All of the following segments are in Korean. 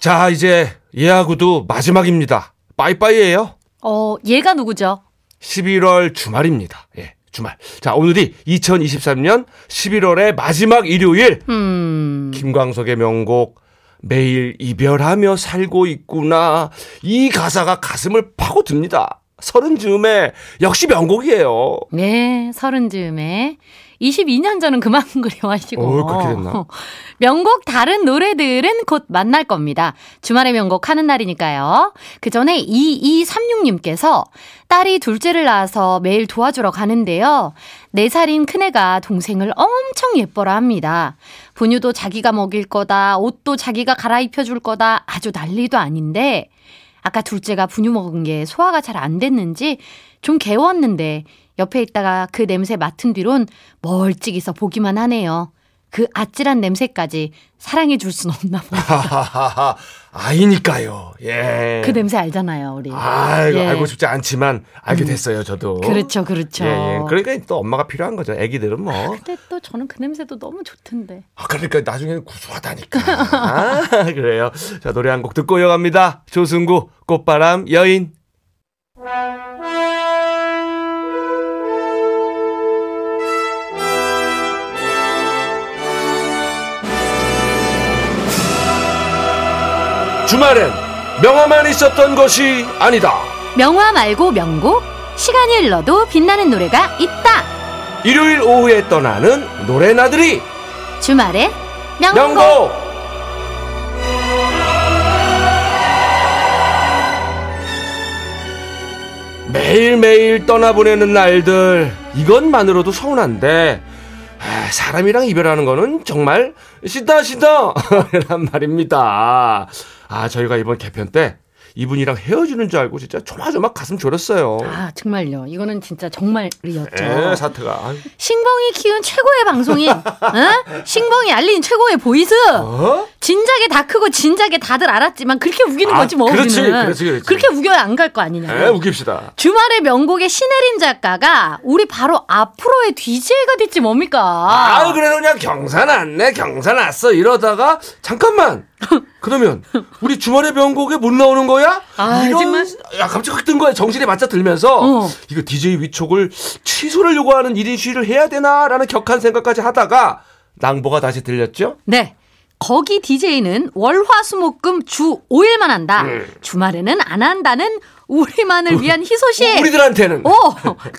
자 이제 예하고도 마지막입니다. 빠이빠이예요? 어, 얘가 누구죠? 11월 주말입니다. 예 주말. 자 오늘이 2023년 11월의 마지막 일요일. 음. 김광석의 명곡 매일 이별하며 살고 있구나. 이 가사가 가슴을 파고듭니다. 서른 즈음에 역시 명곡이에요. 네, 서른 즈음에 22년 전은 그만 그리워하시고. 어, 그렇게 됐나? 명곡 다른 노래들은 곧 만날 겁니다. 주말에 명곡 하는 날이니까요. 그 전에 2236님께서 딸이 둘째를 낳아서 매일 도와주러 가는데요. 4살인 큰애가 동생을 엄청 예뻐라 합니다. 분유도 자기가 먹일 거다, 옷도 자기가 갈아입혀 줄 거다, 아주 난리도 아닌데, 아까 둘째가 분유 먹은 게 소화가 잘 안 됐는지 좀 개웠는데 옆에 있다가 그 냄새 맡은 뒤론 멀찍이서 보기만 하네요. 그 아찔한 냄새까지 사랑해 줄 순 없나 봅니다. 아이니까요 예. 그 냄새 알잖아요, 우리. 아이고 예. 알고 싶지 않지만 알게 됐어요 저도 그렇죠, 그렇죠. 예, 예. 그러니까 또 엄마가 필요한 거죠 애기들은 뭐 근데 또 저는 그 냄새도 너무 좋던데. 아, 그러니까 나중에는 구수하다니까. 아, 그래요. 자, 노래 한 곡 듣고 이어갑니다. 조승구, 꽃바람, 여인. 주말엔 명화만 있었던 것이 아니다. 명화 말고 명곡? 시간이 흘러도 빛나는 노래가 있다. 일요일 오후에 떠나는 노래나들이 주말에 명곡. 명곡! 매일매일 떠나보내는 날들 이것만으로도 서운한데 아, 사람이랑 이별하는 거는 정말 싫다 싫다 란 말입니다 아 저희가 이번 개편 때 이분이랑 헤어지는 줄 알고 진짜 조마조마 가슴 졸였어요 아, 정말요. 이거는 진짜 정말이었죠. 에 사태가 아유. 싱벙이 키운 최고의 방송인, 어? 싱벙이 알린 최고의 보이스. 어? 진작에 다 크고 진작에 다들 알았지만 그렇게 우기는 아, 거지 뭐 그렇지, 우리는. 그렇지, 그렇지. 그렇게 우겨야 안 갈 거 아니냐. 에 웃깁시다 주말의 명곡의 신혜림 작가가 우리 바로 앞으로의 DJ가 됐지 뭡니까? 아, 그래도 그냥 경사 났네, 경사 났어. 이러다가, 잠깐만. 그러면, 우리 주말의 명곡에 못 나오는 거야? 아, 이런, 정말? 야, 갑자기 확뜬 거야. 정신에 맞춰 들면서, 어. 이거 DJ 위촉을 취소를 요구하는 1인 시위를 해야 되나라는 격한 생각까지 하다가, 낭보가 다시 들렸죠? 네. 거기 DJ는 월화수목금 주 5일만 한다. 음. 주말에는 안 한다는 우리만을 위한 희소식. 우리들한테는. 오,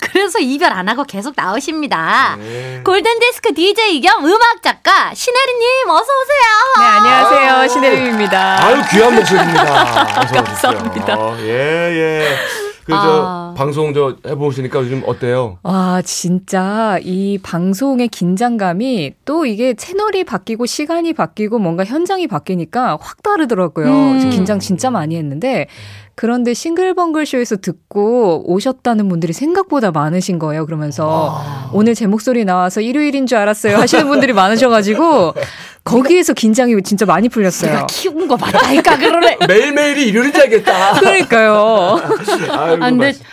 그래서 이별 안 하고 계속 나오십니다. 네. 골든디스크 DJ 겸 음악 작가 신혜리님 어서 오세요. 네, 안녕하세요. 아유. 신혜림입니다. 아유, 귀한 목소리입니다. 감사합니다. 예, 예. 그, 저, 아. 방송 저 해보시니까 요즘 어때요? 와, 진짜 이 방송의 긴장감이 또 이게 채널이 바뀌고 시간이 바뀌고 뭔가 현장이 바뀌니까 확 다르더라고요. 음. 긴장 진짜 많이 했는데 그런데 싱글벙글 쇼에서 듣고 오셨다는 분들이 생각보다 많으신 거예요. 그러면서 오늘 제 목소리 나와서 일요일인 줄 알았어요. 하시는 분들이 많으셔가지고 거기에서 긴장이 진짜 많이 풀렸어요. 내가 키운 거 맞다니까 그러네. 매일매일이 일요일인지 알겠다. 그러니까요. 아이고, 아, 근데 말씀.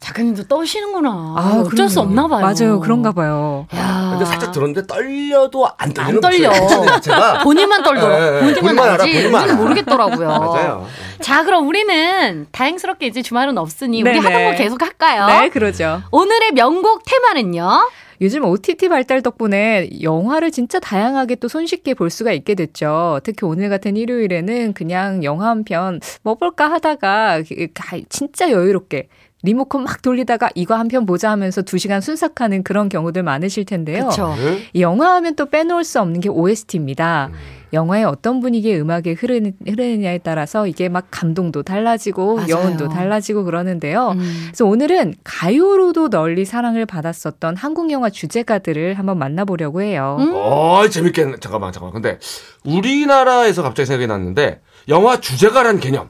작가님도 떠시는구나. 아, 어쩔 수 그럼요. 없나 봐요. 맞아요. 그런가 봐요. 야. 근데 살짝 들었는데 떨려도 안 떨리는 안 떨려. 본인만 떨더라. 예, 예. 본인만 본인만 알아, 알지. 본인만. 모르겠더라고요. 맞아요. 자, 그럼 우리는 다행스럽게 이제 주말은 없으니 우리 네네. 하던 거 계속 할까요? 네, 그러죠. 오늘의 명곡 테마는요. 요즘 OTT 발달 덕분에 영화를 진짜 다양하게 또 손쉽게 볼 수가 있게 됐죠. 특히 오늘 같은 일요일에는 그냥 영화 한 편 뭐 볼까 하다가 그- 가- 진짜 여유롭게 리모컨 막 돌리다가 이거 한 편 보자 하면서 두 시간 순삭하는 그런 경우들 많으실 텐데요. 그렇죠. 네? 이 영화 하면 또 빼놓을 수 없는 게 OST입니다. 영화의 어떤 분위기의 음악이 흐르느, 흐르느냐에 따라서 이게 막 감동도 달라지고 맞아요. 여운도 달라지고 그러는데요. 음. 그래서 오늘은 가요로도 널리 사랑을 받았었던 한국 영화 주제가들을 한번 만나보려고 해요. 음? 어, 재밌겠네. 잠깐만, 잠깐만. 근데 우리나라에서 갑자기 생각이 났는데 영화 주제가란 개념.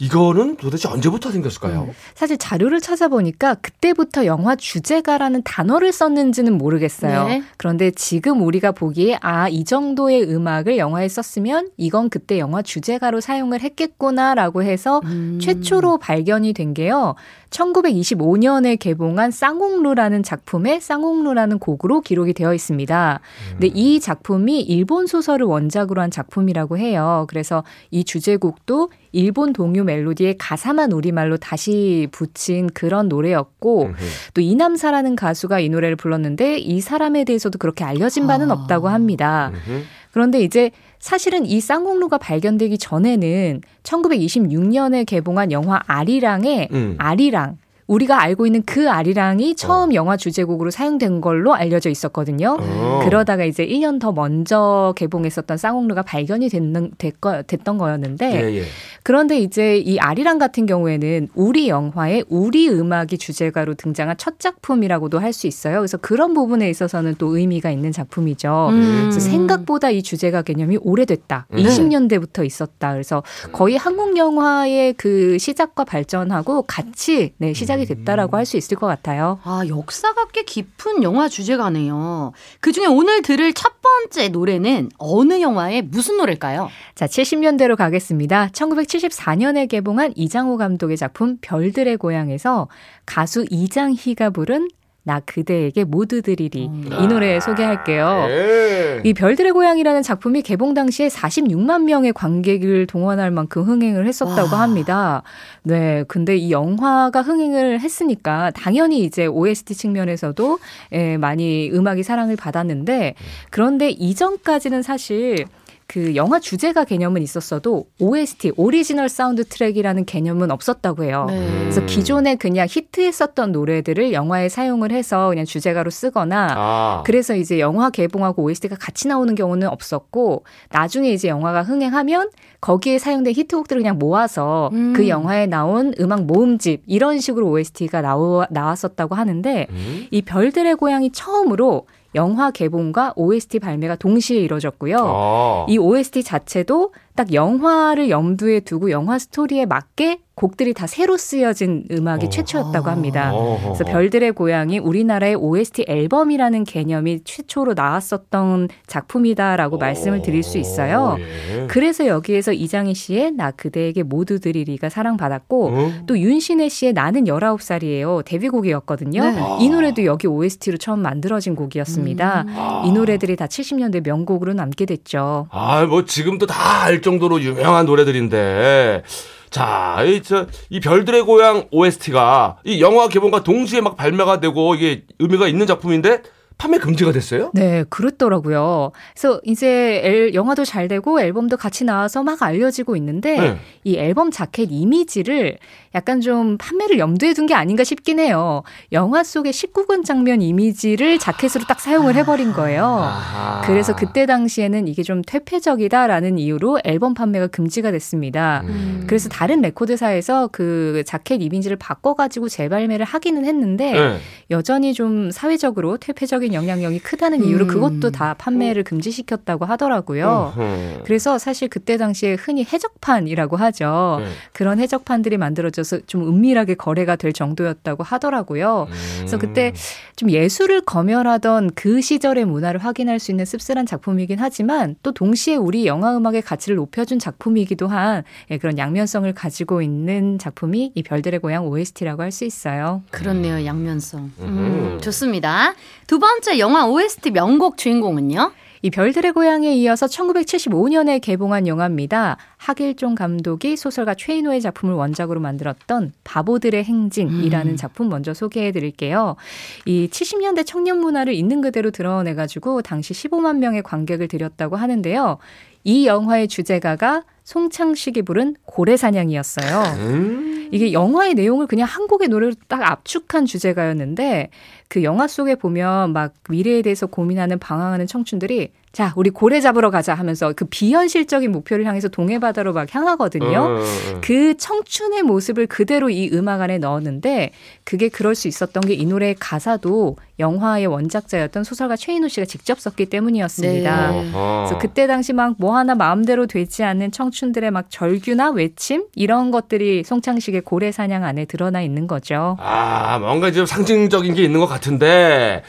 이거는 도대체 언제부터 생겼을까요? 음. 사실 자료를 찾아보니까 그때부터 영화 주제가라는 단어를 썼는지는 모르겠어요. 네. 그런데 지금 우리가 보기에 아, 이 정도의 음악을 영화에 썼으면 이건 그때 영화 주제가로 사용을 했겠구나라고 해서 음. 최초로 발견이 된 게요. 1925년에 개봉한 쌍옥루라는 작품의 쌍옥루라는 곡으로 기록이 되어 있습니다. 근데 이 작품이 일본 소설을 원작으로 한 작품이라고 해요. 그래서 이 주제곡도 일본 동요 멜로디에 가사만 우리말로 다시 붙인 그런 노래였고 음흠. 또 이남사라는 가수가 이 노래를 불렀는데 이 사람에 대해서도 그렇게 알려진 바는 아. 없다고 합니다. 음흠. 그런데 이제 사실은 이 쌍곡루가 발견되기 전에는 1926년에 개봉한 영화 아리랑의 음. 아리랑 우리가 알고 있는 그 아리랑이 처음 영화 주제곡으로 사용된 걸로 알려져 있었거든요. 어. 그러다가 이제 1년 더 먼저 개봉했었던 쌍옥루가 발견이 됐는, 됐거, 됐던 거였는데 예, 예. 그런데 이제 이 아리랑 같은 경우에는 우리 영화에 우리 음악이 주제가로 등장한 첫 작품이라고도 할 수 있어요. 그래서 그런 부분에 있어서는 또 의미가 있는 작품이죠. 음. 그래서 생각보다 이 주제가 개념이 오래됐다. 음. 20년대부터 있었다. 그래서 거의 한국 영화의 그 시작과 발전하고 같이 네, 시작이 됐다라고 할 수 있을 것 같아요. 아, 역사가 꽤 깊은 영화 주제가네요. 그 중에 오늘 들을 첫 번째 노래는 어느 영화의 무슨 노래일까요? 자, 70년대로 가겠습니다. 1974년에 개봉한 이장호 감독의 작품 별들의 고향에서 가수 이장희가 부른 나 그대에게 모두 드리리 이 노래 소개할게요. 예. 이 별들의 고향이라는 작품이 개봉 당시에 46만 명의 관객을 동원할 만큼 흥행을 했었다고 와. 합니다. 네, 근데 이 영화가 흥행을 했으니까 당연히 이제 OST 측면에서도 예, 많이 음악이 사랑을 받았는데 그런데 이전까지는 사실 그 영화 주제가 개념은 있었어도 OST 오리지널 사운드 트랙이라는 개념은 없었다고 해요. 네. 그래서 기존에 그냥 히트했었던 노래들을 영화에 사용을 해서 그냥 주제가로 쓰거나 아. 그래서 이제 영화 개봉하고 OST가 같이 나오는 경우는 없었고 나중에 이제 영화가 흥행하면 거기에 사용된 히트곡들을 그냥 모아서 음. 그 영화에 나온 음악 모음집 이런 식으로 OST가 나오, 나왔었다고 하는데 음? 이 별들의 고향이 처음으로 영화 개봉과 OST 발매가 동시에 이뤄졌고요. 아. 이 OST 자체도 딱 영화를 염두에 두고 영화 스토리에 맞게 곡들이 다 새로 쓰여진 음악이 어. 최초였다고 합니다. 어허허. 그래서 별들의 고향이 우리나라의 OST 앨범이라는 개념이 최초로 나왔었던 작품이다라고 말씀을 드릴 수 있어요. 예. 그래서 여기에서 이장희 씨의 나 그대에게 모두 드리리가 사랑받았고 어? 또 윤신혜 씨의 나는 19살이에요. 데뷔곡이었거든요. 네. 이 노래도 여기 OST로 처음 만들어진 곡이었습니다. 아. 이 노래들이 다 70년대 명곡으로 남게 됐죠. 아, 뭐 지금도 다 알 정도로 유명한 노래들인데. 자, 이, 저, 이 별들의 고향 OST가 이 영화 개봉과 동시에 막 발매가 되고 이게 의미가 있는 작품인데 판매 금지가 됐어요? 네, 그렇더라고요. 그래서 이제 앨- 영화도 잘 되고 앨범도 같이 나와서 막 알려지고 있는데 네. 이 앨범 자켓 이미지를 약간 좀 판매를 염두에 둔 게 아닌가 싶긴 해요. 영화 속의 19금 장면 이미지를 자켓으로 딱 사용을 해버린 거예요. 아하. 그래서 그때 당시에는 이게 좀 퇴폐적이다라는 이유로 앨범 판매가 금지가 됐습니다. 음. 그래서 다른 레코드사에서 그 자켓 이미지를 바꿔가지고 재발매를 하기는 했는데 네. 여전히 좀 사회적으로 퇴폐적인 영향력이 크다는 이유로 음. 그것도 다 판매를 금지시켰다고 하더라고요. 어허. 그래서 사실 그때 당시에 흔히 해적판이라고 하죠. 네. 그런 해적판들이 만들어져서 좀 은밀하게 거래가 될 정도였다고 하더라고요. 그래서 그때 좀 예술을 검열하던 그 시절의 문화를 확인할 수 있는 씁쓸한 작품이긴 하지만 또 동시에 우리 영화 음악의 가치를 높여준 작품이기도 한 예, 그런 양면성을 가지고 있는 작품이 이 별들의 고향 OST라고 할 수 있어요. 그렇네요, 양면성. 음, 음. 좋습니다. 두 번째 영화 OST 명곡 주인공은요? 이 별들의 고향에 이어서 1975년에 개봉한 영화입니다. 하길종 감독이 소설가 최인호의 작품을 원작으로 만들었던 바보들의 행진이라는 음. 작품 먼저 소개해 드릴게요. 이 70년대 청년 문화를 있는 그대로 드러내 가지고 당시 15만 명의 관객을 들였다고 하는데요. 이 영화의 주제가가 송창식이 부른 고래사냥이었어요. 음. 이게 영화의 내용을 그냥 한 곡의 노래로 딱 압축한 주제가였는데 그 영화 속에 보면 막 미래에 대해서 고민하는 방황하는 청춘들이 자, 우리 고래 잡으러 가자 하면서 그 비현실적인 목표를 향해서 동해바다로 막 향하거든요. 어, 어, 어. 그 청춘의 모습을 그대로 이 음악 안에 넣었는데 그게 그럴 수 있었던 게 이 노래의 가사도 영화의 원작자였던 소설가 최인호 씨가 직접 썼기 때문이었습니다. 네. 그래서 그때 당시 막 뭐 하나 마음대로 되지 않는 청춘들의 막 절규나 외침 이런 것들이 송창식의 고래 사냥 안에 드러나 있는 거죠. 아, 뭔가 좀 상징적인 게 있는 것 같은데.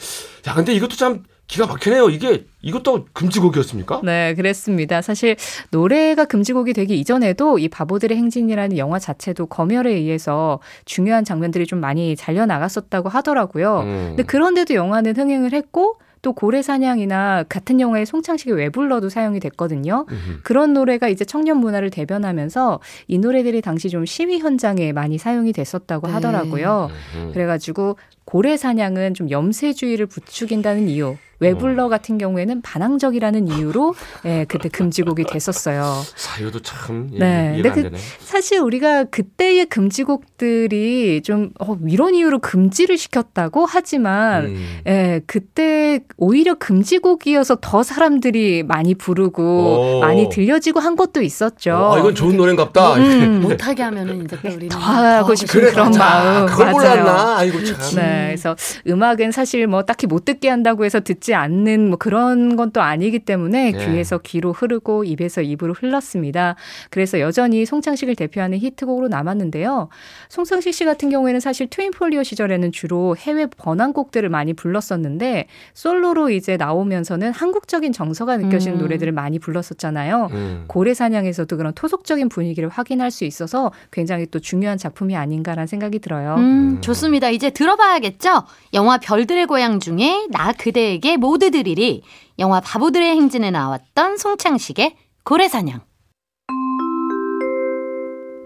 야, 근데 이것도 참 기가 막히네요. 이게, 이것도 금지곡이었습니까? 네, 그랬습니다. 사실 노래가 금지곡이 되기 이전에도 이 바보들의 행진이라는 영화 자체도 검열에 의해서 중요한 장면들이 좀 많이 잘려 나갔었다고 하더라고요. 음. 근데 그런데도 영화는 흥행을 했고 또 고래사냥이나 같은 영화의 송창식의 왜 불러도 사용이 됐거든요. 음흠. 그런 노래가 이제 청년 문화를 대변하면서 이 노래들이 당시 좀 시위 현장에 많이 사용이 됐었다고 네. 하더라고요. 음. 그래가지고 고래 사냥은 좀 염세주의를 부추긴다는 이유. 외불러 같은 경우에는 반항적이라는 이유로 예, 그때 금지곡이 됐었어요. 사유도 참 예, 네, 이해가 안 근데 되네. 사실 우리가 그때의 금지곡들이 좀 어, 이런 이유로 금지를 시켰다고 하지만 음. 예, 그때 오히려 금지곡이어서 더 사람들이 많이 부르고 오. 많이 들려지고 한 것도 있었죠. 아, 이건 좋은 노래인갑다. 음, 못하게 하면은 이제 또 우리는 더 하고 싶은 그래, 그런 맞아. 마음. 그걸 맞아요. 몰랐나? 아이고 참. 네, 그래서 음악은 사실 뭐 딱히 못 듣게 한다고 해서 듣지 않는 뭐 그런 건 또 아니기 때문에 네. 귀에서 귀로 흐르고 입에서 입으로 흘렀습니다. 그래서 여전히 송창식을 대표하는 히트곡으로 남았는데요. 송창식 씨 같은 경우에는 사실 트윈폴리오 시절에는 주로 해외 번안곡들을 많이 불렀었는데 솔로로 이제 나오면서는 한국적인 정서가 느껴지는 음. 노래들을 많이 불렀었잖아요. 음. 고래사냥에서도 그런 토속적인 분위기를 확인할 수 있어서 굉장히 또 중요한 작품이 아닌가라는 생각이 들어요. 음, 좋습니다. 이제 들어봐야겠죠? 영화 별들의 고향 중에 나 그대에게 모두 드리리 영화 바보들의 행진에 나왔던 송창식의 고래사냥.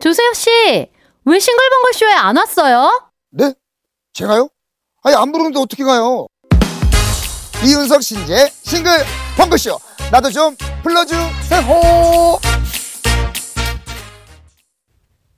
조세혁 씨, 왜 싱글벙글 쇼에 안 왔어요? 네? 제가요? 아니 안 부르는데 어떻게 가요? 이윤석 신재 싱글 펑크쇼 나도 좀 불러주세요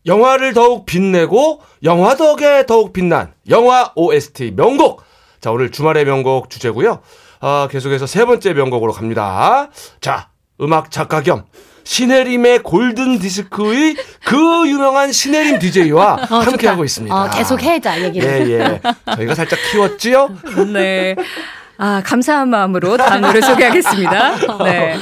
영화를 더욱 빛내고 영화 덕에 더욱 빛난 영화 OST 명곡. 자, 오늘 주말의 명곡 주제고요. 아, 계속해서 세 번째 명곡으로 갑니다. 자, 음악 작가 겸 신혜림의 골든 디스크의 그 유명한 신혜림 DJ와 함께 하고 있습니다. 어, 계속 해자 얘기를. 예, 예. 저희가 살짝 키웠지요? 네. 아, 감사한 마음으로 다음 노래 소개하겠습니다. 네.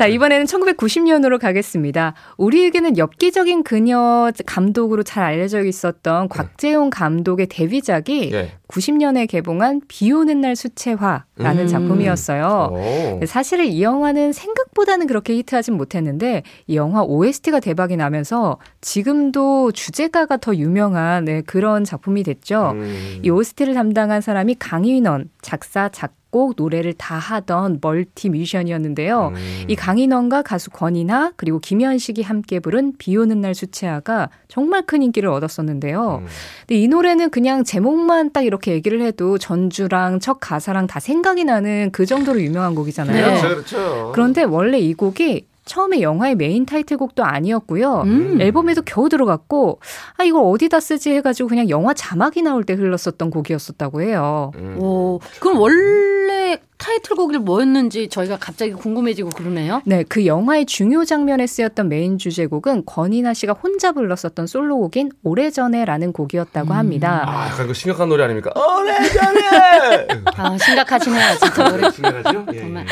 자, 이번에는 1990년으로 가겠습니다. 우리에게는 엽기적인 그녀 감독으로 잘 알려져 있었던 곽재용 감독의 데뷔작이 예. 90년에 개봉한 비 오는 날 수채화라는 음. 작품이었어요. 오. 사실은 이 영화는 생각보다는 그렇게 히트하진 못했는데 이 영화 OST가 대박이 나면서 지금도 주제가가 더 유명한 네, 그런 작품이 됐죠. 음. 이 OST를 담당한 사람이 강인원 작사 작 곡 노래를 다 하던 멀티 뮤지션이었는데요. 음. 이 강인원과 가수 권이나 그리고 김현식이 함께 부른 비 오는 날 수채화가 정말 큰 인기를 얻었었는데요. 음. 근데 이 노래는 그냥 제목만 딱 이렇게 얘기를 해도 전주랑 첫 가사랑 다 생각이 나는 그 정도로 유명한 곡이잖아요. 네. 그렇죠, 그렇죠. 그런데 원래 이 곡이 처음에 영화의 메인 타이틀곡도 아니었고요. 음. 앨범에도 겨우 들어갔고 아 이걸 어디다 쓰지 해가지고 그냥 영화 자막이 나올 때 흘렀었던 곡이었었다고 해요. 음. 오, 그럼 원래 타이틀곡이 뭐였는지 저희가 갑자기 궁금해지고 그러네요. 네, 그 영화의 중요 장면에 쓰였던 메인 주제곡은 권인하 씨가 혼자 불렀었던 솔로곡인 오래전에라는 곡이었다고 합니다. 아, 약간 그 심각한 노래 아닙니까? 오래전에! 아, 심각하시네요, 진짜 노래. 심각하죠? 예, 정말.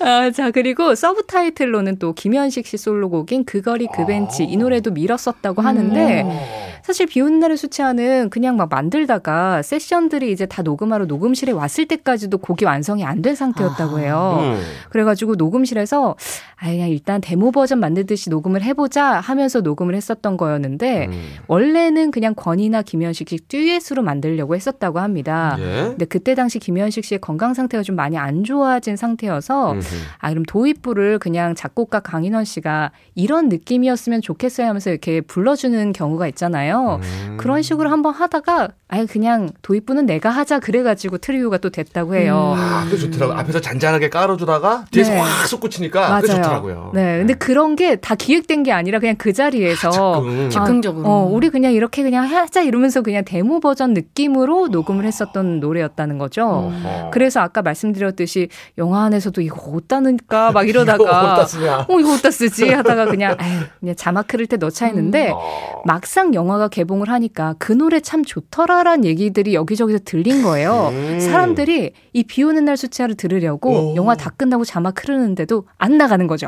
예. 아, 자, 그리고 서브 타이틀로는 또 김현식 씨 솔로곡인 그 거리 그 벤치 이 노래도 밀었었다고 하는데 어. 사실 비 오는 날의 수채화는 그냥 막 만들다가 세션들이 이제 다 녹음하러 녹음실에 왔을 때까지도 곡이 완성이 안 된 상태였다고 해요. 음. 그래가지고 녹음실에서 아 그냥 일단 데모 버전 만들듯이 녹음을 해보자 하면서 녹음을 했었던 거였는데 음. 원래는 그냥 권인하 김현식 씨 듀엣으로 만들려고 했었다고 합니다. 예. 근데 그때 당시 김현식 씨의 건강 상태가 좀 많이 안 좋아진 상태여서 음흠. 아 그럼 도입부를 그냥 작곡가 강인원 씨가 이런 느낌이었으면 좋겠어요 하면서 이렇게 불러주는 경우가 있잖아요. 있잖아요. 음. 그런 식으로 한번 하다가 아예 그냥 도입부는 내가 하자 그래가지고 트리오가 또 됐다고 해요. 아, 그게 좋더라고. 앞에서 잔잔하게 깔아주다가 뒤에서 네. 확 솟구치니까 그게 좋더라고요. 네, 근데 그런 게 다 기획된 게 아니라 그냥 그 자리에서 즉흥. 아, 즉흥적으로. 어, 우리 그냥 이렇게 그냥 하자 이러면서 그냥 데모 버전 느낌으로 녹음을 했었던 노래였다는 거죠. 어허. 그래서 아까 말씀드렸듯이 영화 안에서도 이거 어디다 넣을까 막 이거 이러다가 어디다 쓰냐. 어 이거 어디다 쓰지 하다가 그냥 아유 그냥 자막 흐를 때 넣자 했는데 어. 막상 영화 가 개봉을 하니까 그 노래 참 좋더라라는 얘기들이 여기저기서 들린 거예요. 음. 사람들이 이 비 오는 날 수채화를 들으려고 오. 영화 다 끝나고 자막 흐르는데도 안 나가는 거죠.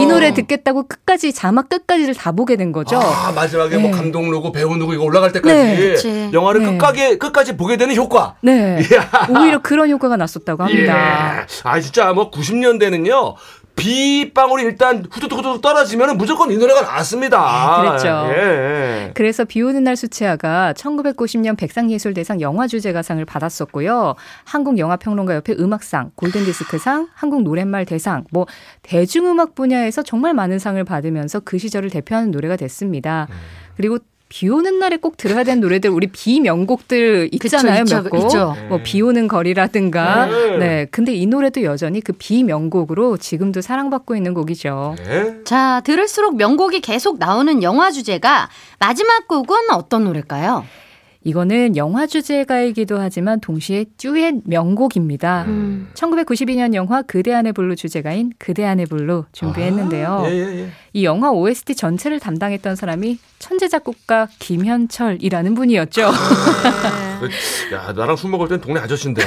이 노래 듣겠다고 끝까지 자막 끝까지를 다 보게 된 거죠. 아, 마지막에 뭐 네. 감독 누구 배우 누구 이거 올라갈 때까지 네. 영화를 네. 끝까지 끝까지 보게 되는 효과. 네. 오히려 그런 효과가 났었다고 합니다. 예. 아 진짜 뭐 90년대는요. 비방울이 일단 후두둑 후두둑 떨어지면 무조건 이 노래가 나왔습니다. 아, 그랬죠. 예. 그래서 비 오는 날 수채화가 1990년 백상예술대상 영화주제가상을 받았었고요. 한국영화평론가협회 음악상, 골든디스크상, 한국노랫말 대상, 뭐 대중음악 분야에서 정말 많은 상을 받으면서 그 시절을 대표하는 노래가 됐습니다. 음. 그리고 비 오는 날에 꼭 들어야 되는 노래들 우리 비명곡들 있잖아요 그쵸, 몇 곡. 있죠. 뭐 비 오는 거리라든가. 네. 네. 근데 이 노래도 여전히 그 비명곡으로 지금도 사랑받고 있는 곡이죠. 예. 자, 들을수록 명곡이 계속 나오는 영화 주제가 마지막 곡은 어떤 노래일까요? 이거는 영화 주제가이기도 하지만 동시에 듀엣 명곡입니다. 음. 1992년 영화 그대 안의 블루 주제가인 그대 안의 블루 준비했는데요. 예, 예, 예. 이 영화 OST 전체를 담당했던 사람이 천재 작곡가 김현철이라는 분이었죠. 그, 야, 나랑 술 먹을 땐 동네 아저씨인데.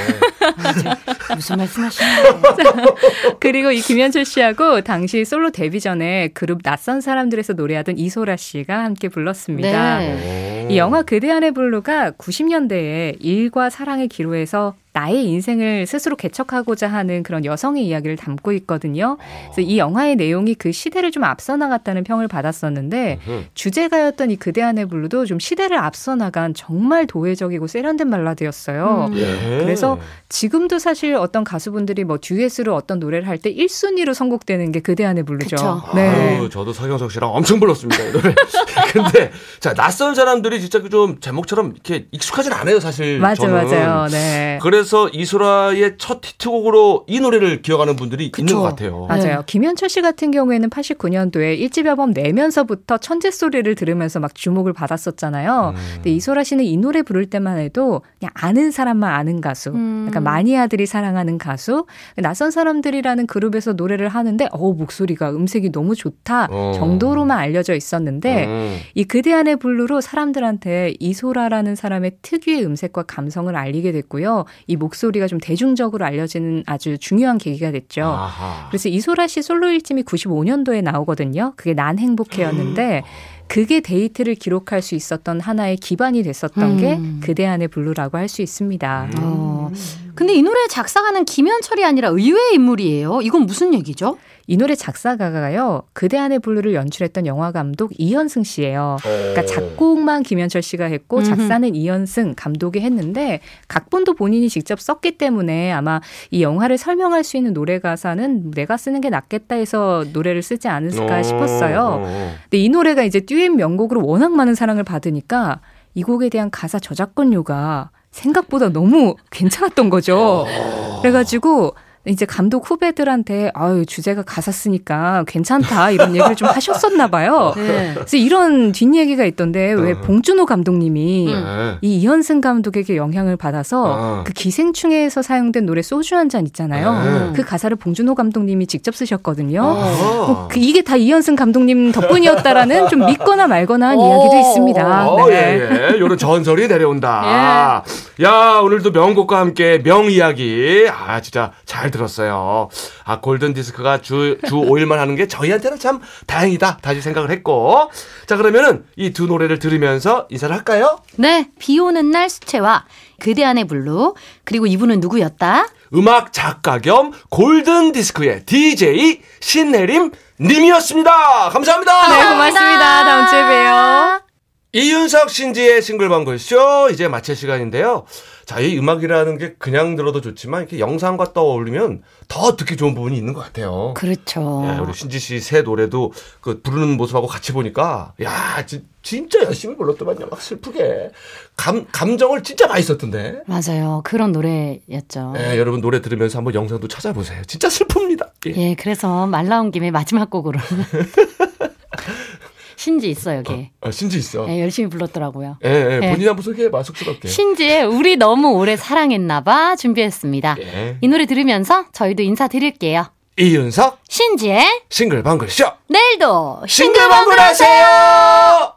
무슨 말씀하시는 거예요? 그리고 이 김현철 씨하고 당시 솔로 데뷔 전에 그룹 낯선 사람들에서 노래하던 이소라 씨가 함께 불렀습니다. 네. 이 영화 그대 안의 블루가 90년대에 일과 사랑의 기로에서 나의 인생을 스스로 개척하고자 하는 그런 여성의 이야기를 담고 있거든요. 그래서 이 영화의 내용이 그 시대를 좀 앞서 나갔다는 평을 받았었는데 음. 주제가였던 이 그대 안의 블루도 좀 시대를 앞서 나간 정말 도회적이고 세련된 발라드였어요. 음. 예. 그래서 지금도 사실 어떤 가수분들이 뭐 듀엣으로 어떤 노래를 할 때 1순위로 선곡되는 게 그대 안의 블루죠. 그쵸. 네. 아유, 저도 서경석 씨랑 엄청 불렀습니다, 이 노래. 근데, 자, 낯선 사람들이 진짜 그 좀 제목처럼 이렇게 익숙하진 않아요, 사실. 맞아 저는. 맞아요. 네. 그래서 이소라의 첫 히트곡으로 이 노래를 기억하는 분들이 있는 그쵸. 것 같아요. 맞아요. 네. 김현철 씨 같은 경우에는 89년도에 일집 앨범 내면서부터 천재 소리를 들으면서 막 주목을 받았었잖아요. 음. 근데 이소라 씨는 이 노래 부를 때만 해도 그냥 아는 사람만 아는 가수, 음. 약간 마니아들이 사랑하는 가수, 낯선 사람들이라는 그룹에서 노래를 하는데 어 목소리가 음색이 너무 좋다 어. 정도로만 알려져 있었는데 음. 이 그대 안의 블루로 사람들한테 이소라라는 사람의 특유의 음색과 감성을 알리게 됐고요. 이 목소리가 좀 대중적으로 알려지는 아주 중요한 계기가 됐죠. 아하. 그래서 이소라 씨 솔로 1집이 95년도에 나오거든요. 그게 난 행복해였는데 그게 데이트를 기록할 수 있었던 하나의 기반이 됐었던 음. 게 그대 안의 블루라고 할 수 있습니다. 어. 근데 이 노래 작사가는 김현철이 아니라 의외의 인물이에요. 이건 무슨 얘기죠? 이 노래 작사가가요. 그대 안의 블루를 연출했던 영화 감독 이현승 씨예요. 그러니까 작곡만 김현철 씨가 했고. 작사는 이현승 감독이 했는데 각본도 본인이 직접 썼기 때문에 아마 이 영화를 설명할 수 있는 노래 가사는 내가 쓰는 게 낫겠다 해서 노래를 쓰지 않을까 어, 싶었어요. 어. 근데 이 노래가 이제 듀엣 명곡으로 워낙 많은 사랑을 받으니까 이 곡에 대한 가사 저작권료가 생각보다 너무 괜찮았던 거죠. 그래가지고 이제 감독 후배들한테 아유 주제가 가사 쓰니까 괜찮다 이런 얘기를 좀 하셨었나 봐요. 네. 그래서 이런 뒷얘기가 있던데 왜 어. 봉준호 감독님이 네. 이 이현승 감독에게 영향을 받아서 어. 그 기생충에서 사용된 노래 소주 한 잔 있잖아요. 네. 그 가사를 봉준호 감독님이 직접 쓰셨거든요. 어. 뭐그 이게 다 이현승 감독님 덕분이었다라는 좀 믿거나 말거나 한 이야기도 있습니다. 어, 네. 예, 예. 요런 전설이 내려온다. 야, 오늘도 명곡과 함께 명 이야기. 아, 진짜 잘 들었어요. 아, 골든 디스크가 주, 주 5일만 하는 게 저희한테는 참 다행이다. 다시 생각을 했고. 자, 그러면은 이 두 노래를 들으면서 인사를 할까요? 네, 비 오는 날 수채화, 그대 안의 블루, 그리고 이분은 누구였다? 음악 작가 겸 골든 디스크의 DJ 신혜림 님이었습니다. 감사합니다. 네, 고맙습니다. 다음 주에 봬요. 이윤석 신지의 싱글벙글쇼 이제 마칠 시간인데요. 자, 이 음악이라는 게 그냥 들어도 좋지만 이렇게 영상과 떠올리면 더 듣기 좋은 부분이 있는 것 같아요. 그렇죠. 예, 우리 신지 씨 새 노래도 그 부르는 모습하고 같이 보니까 야, 지, 진짜 열심히 불렀더만요. 막 슬프게 감 감정을 진짜 많이 썼던데. 맞아요. 그런 노래였죠. 예, 여러분 노래 들으면서 한번 영상도 찾아보세요. 진짜 슬픕니다. 예. 예, 그래서 말 나온 김에 마지막 곡으로. 신지 있어, 여기. 어, 신지 있어. 예, 열심히 불렀더라고요. 예, 예, 예. 본인 한번 소개해 봐, 쑥스럽게. 신지의 우리 너무 오래 사랑했나봐 준비했습니다. 예. 이 노래 들으면서 저희도 인사드릴게요. 이윤석 신지의 싱글벙글 쇼 내일도 싱글벙글 하세요.